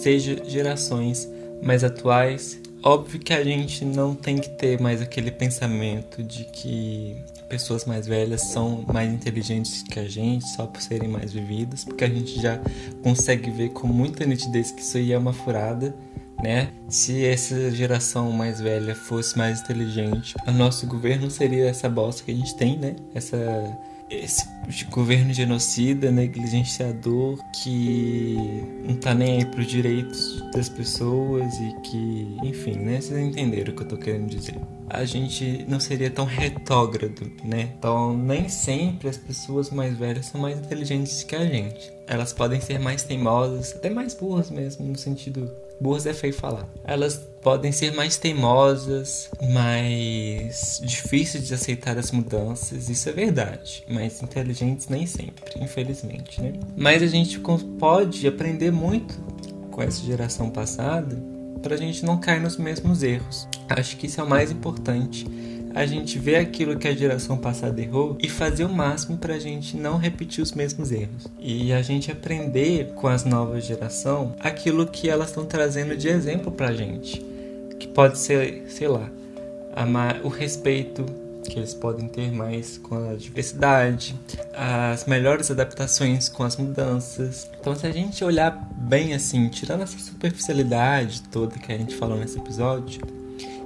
seja gerações mais atuais. Óbvio que a gente não tem que ter mais aquele pensamento de que pessoas mais velhas são mais inteligentes que a gente só por serem mais vividas, porque a gente já consegue ver com muita nitidez que isso aí é uma furada, né? Se essa geração mais velha fosse mais inteligente, o nosso governo seria essa bosta que a gente tem, né? Essa esse governo genocida, negligenciador, que não tá nem aí pros direitos das pessoas e que, enfim, né? Vocês entenderam o que eu tô querendo dizer. A gente não seria tão retógrado, né? Então, nem sempre as pessoas mais velhas são mais inteligentes que a gente. Elas podem ser mais teimosas, até mais burras mesmo, no sentido Burras é feio falar. Elas podem ser mais teimosas, mais difíceis de aceitar as mudanças, isso é verdade. Mas inteligentes nem sempre, infelizmente, né? Mas a gente pode aprender muito com essa geração passada para a gente não cair nos mesmos erros. Acho que isso é o mais importante a gente ver aquilo que a geração passada errou e fazer o máximo para a gente não repetir os mesmos erros. E a gente aprender com as novas gerações aquilo que elas estão trazendo de exemplo para a gente. Que pode ser, sei lá, o respeito que eles podem ter mais com a diversidade, as melhores adaptações com as mudanças. Então, se a gente olhar bem assim, tirando essa superficialidade toda que a gente falou nesse episódio,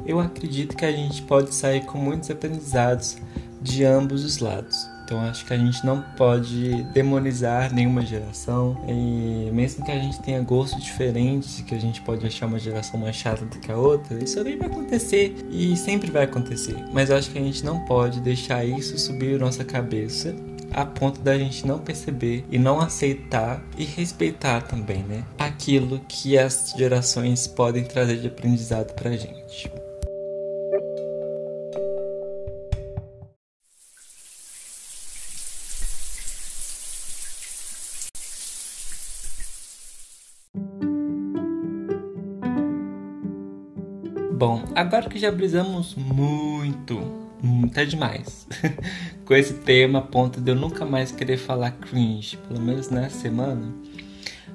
eu acredito que a gente pode sair com muitos aprendizados de ambos os lados. Então acho que a gente não pode demonizar nenhuma geração e mesmo que a gente tenha gostos diferentes, que a gente pode achar uma geração mais chata do que a outra, isso também vai acontecer e sempre vai acontecer. Mas acho que a gente não pode deixar isso subir nossa cabeça a ponto da gente não perceber e não aceitar e respeitar também, né? Aquilo que as gerações podem trazer de aprendizado pra gente. Bom, agora que já brisamos muito hum, tá demais. <laughs> com esse tema a ponto de eu nunca mais querer falar cringe, pelo menos nessa semana.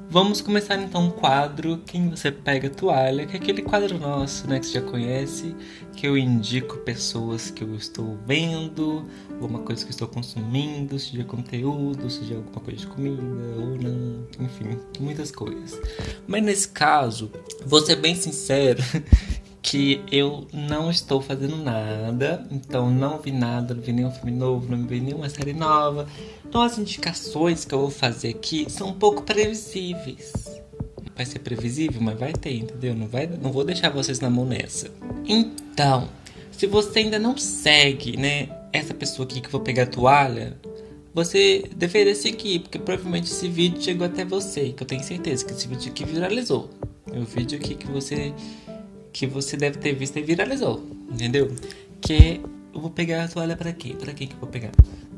Vamos começar então um quadro Quem Você Pega Toalha, que é aquele quadro nosso, né, que você já conhece, que eu indico pessoas que eu estou vendo, alguma coisa que eu estou consumindo, seja conteúdo, seja alguma coisa de comida ou não, enfim, muitas coisas. Mas nesse caso, vou ser bem sincero, <laughs> que eu não estou fazendo nada, então não vi nada, não vi nenhum filme novo, não vi nenhuma série nova. Então as indicações que eu vou fazer aqui são um pouco previsíveis. Vai ser previsível, mas vai ter, entendeu? Não, vai, não vou deixar vocês na mão nessa. Então, se você ainda não segue, né, essa pessoa aqui que eu vou pegar a toalha, você deveria seguir, porque provavelmente esse vídeo chegou até você, que eu tenho certeza que esse vídeo aqui viralizou. É o vídeo aqui que você que você deve ter visto e viralizou, entendeu? Que eu vou pegar a toalha para quê? Para quem que eu vou pegar?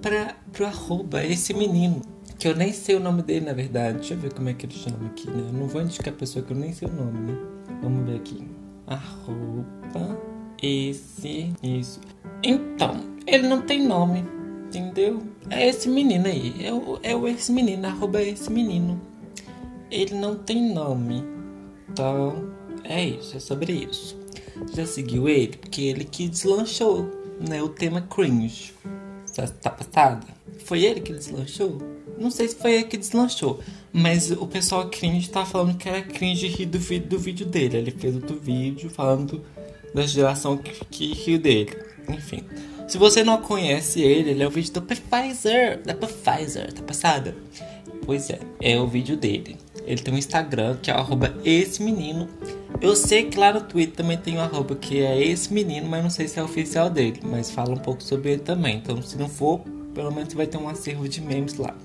Para pro arroba esse menino, que eu nem sei o nome dele na verdade. Deixa eu ver como é que ele chama aqui, né? Eu não vou indicar a pessoa que eu nem sei o nome, né? Vamos ver aqui. Arroba esse isso. Então, ele não tem nome, entendeu? É esse menino aí, é o, é o esse menino, arroba esse menino. Ele não tem nome, então é isso, é sobre isso. Já seguiu ele? Porque ele que deslanchou, né? O tema cringe. Tá, tá passada? Foi ele que deslanchou? Não sei se foi ele que deslanchou. Mas o pessoal cringe tá falando que era cringe rir do do vídeo dele. Ele fez outro vídeo falando da geração que, que riu dele. Enfim. Se você não conhece ele, ele é o vídeo do Pfizer. Da Pfizer, tá passada? Pois é, é o vídeo dele. Ele tem um Instagram que é arroba esse menino. Eu sei que lá no Twitter também tem um arroba que é esse menino, mas não sei se é oficial dele. Mas fala um pouco sobre ele também. Então, se não for, pelo menos vai ter um acervo de memes lá.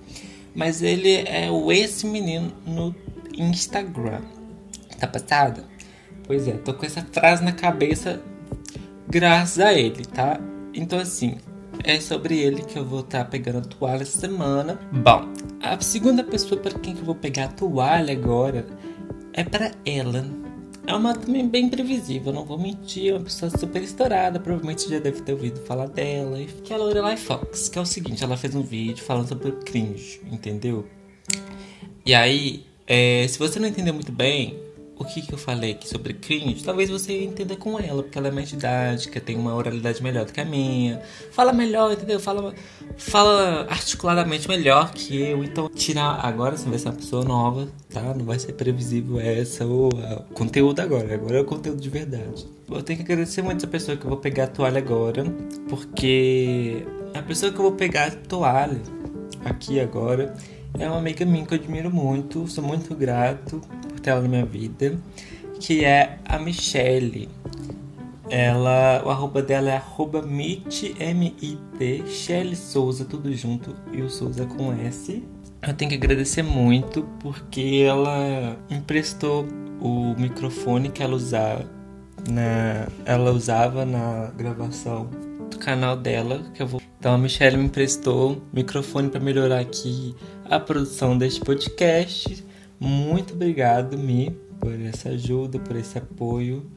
Mas ele é o esse menino no Instagram. Tá passada? Pois é, tô com essa frase na cabeça graças a ele, tá? Então assim, é sobre ele que eu vou estar tá pegando a toalha essa semana. Bom, a segunda pessoa para quem que eu vou pegar a toalha agora é para ela. É uma também bem previsível, não vou mentir, é uma pessoa super estourada, provavelmente já deve ter ouvido falar dela, que é a Lorelai Fox, que é o seguinte, ela fez um vídeo falando sobre cringe, entendeu? E aí, é, se você não entendeu muito bem, o que, que eu falei aqui sobre cringe, talvez você entenda com ela, porque ela é mais didática, tem uma oralidade melhor do que a minha, fala melhor, entendeu? Fala, fala articuladamente melhor que eu. Então, tirar agora, você vai ser uma pessoa nova, tá? Não vai ser previsível essa ou conteúdo agora. Agora é o conteúdo de verdade. Eu tenho que agradecer muito essa pessoa que eu vou pegar a toalha agora, porque a pessoa que eu vou pegar a toalha aqui agora é uma amiga minha que eu admiro muito, sou muito grato ela na minha vida, que é a Michelle. Ela, o arroba dela é arroba mit, M-I-T, Shelly Souza, tudo junto, e o Souza com S. Eu tenho que agradecer muito porque ela emprestou o microfone que ela usava na, ela usava na gravação do canal dela, que eu vou. Então a Michelle me emprestou o microfone para melhorar aqui a produção deste podcast muito obrigado, Mi, por essa ajuda, por esse apoio.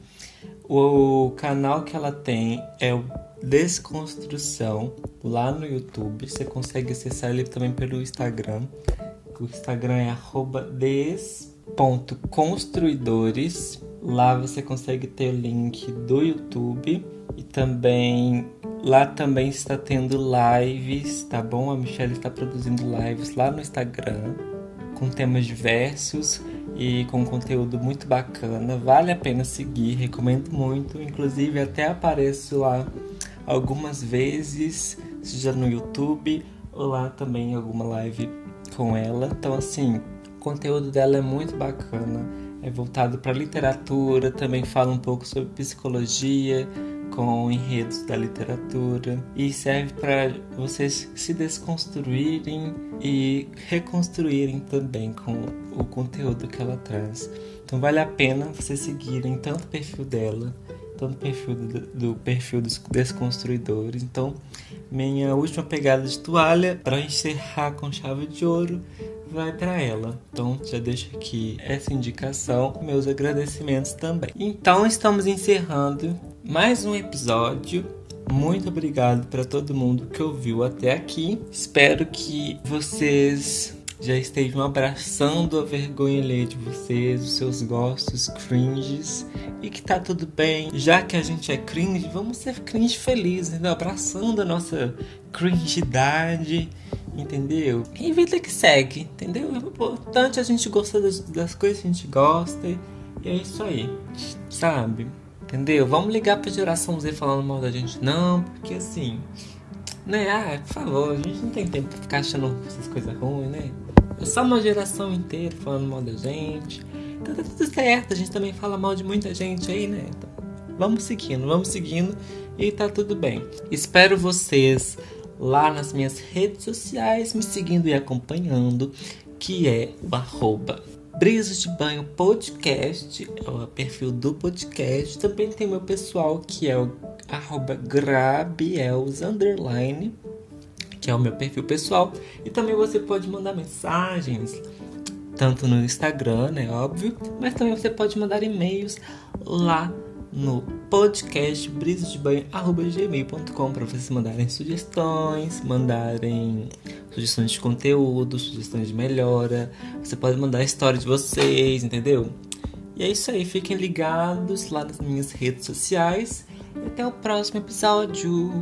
O canal que ela tem é o Desconstrução, lá no YouTube. Você consegue acessar ele também pelo Instagram. O Instagram é des.construidores. Lá você consegue ter o link do YouTube e também lá também está tendo lives, tá bom? A Michelle está produzindo lives lá no Instagram com temas diversos e com conteúdo muito bacana. Vale a pena seguir, recomendo muito. Inclusive, até apareço lá algumas vezes, seja no YouTube ou lá também em alguma live com ela. Então, assim, o conteúdo dela é muito bacana. É voltado para literatura, também fala um pouco sobre psicologia, com enredos da literatura e serve para vocês se desconstruírem e reconstruírem também com o conteúdo que ela traz. Então vale a pena vocês seguirem tanto o perfil dela, tanto o perfil do, do perfil dos desconstruidores. Então, minha última pegada de toalha para encerrar com chave de ouro vai para ela. Então já deixo aqui essa indicação, meus agradecimentos também. Então estamos encerrando mais um episódio Muito obrigado para todo mundo que ouviu até aqui. Espero que vocês já estejam abraçando a vergonha alheia de vocês, os seus gostos cringes e que tá tudo bem. Já que a gente é cringe, vamos ser cringe felizes, entendeu? Abraçando a nossa cringidade, entendeu? E vida que segue, entendeu? É importante a gente gostar das coisas que a gente gosta e é isso aí, sabe? Entendeu? Vamos ligar pra geração Z falando mal da gente, não, porque assim. Né? Ah, por favor, a gente não tem tempo pra ficar achando essas coisas ruins, né? É só uma geração inteira falando mal da gente. Então tá tudo certo, a gente também fala mal de muita gente aí, né? Então, vamos seguindo, vamos seguindo e tá tudo bem. Espero vocês lá nas minhas redes sociais me seguindo e acompanhando, que é o arroba Brisas de Banho Podcast, é o perfil do podcast. Também tem meu pessoal que é o arroba Grabiels underline que é o meu perfil pessoal. E também você pode mandar mensagens, tanto no Instagram, né? Óbvio, mas também você pode mandar e-mails lá no podcast brisasdebanho.gmail.com para vocês mandarem sugestões, mandarem sugestões de conteúdo, sugestões de melhora. Você pode mandar a história de vocês, entendeu? E é isso aí, fiquem ligados lá nas minhas redes sociais. E até o próximo episódio.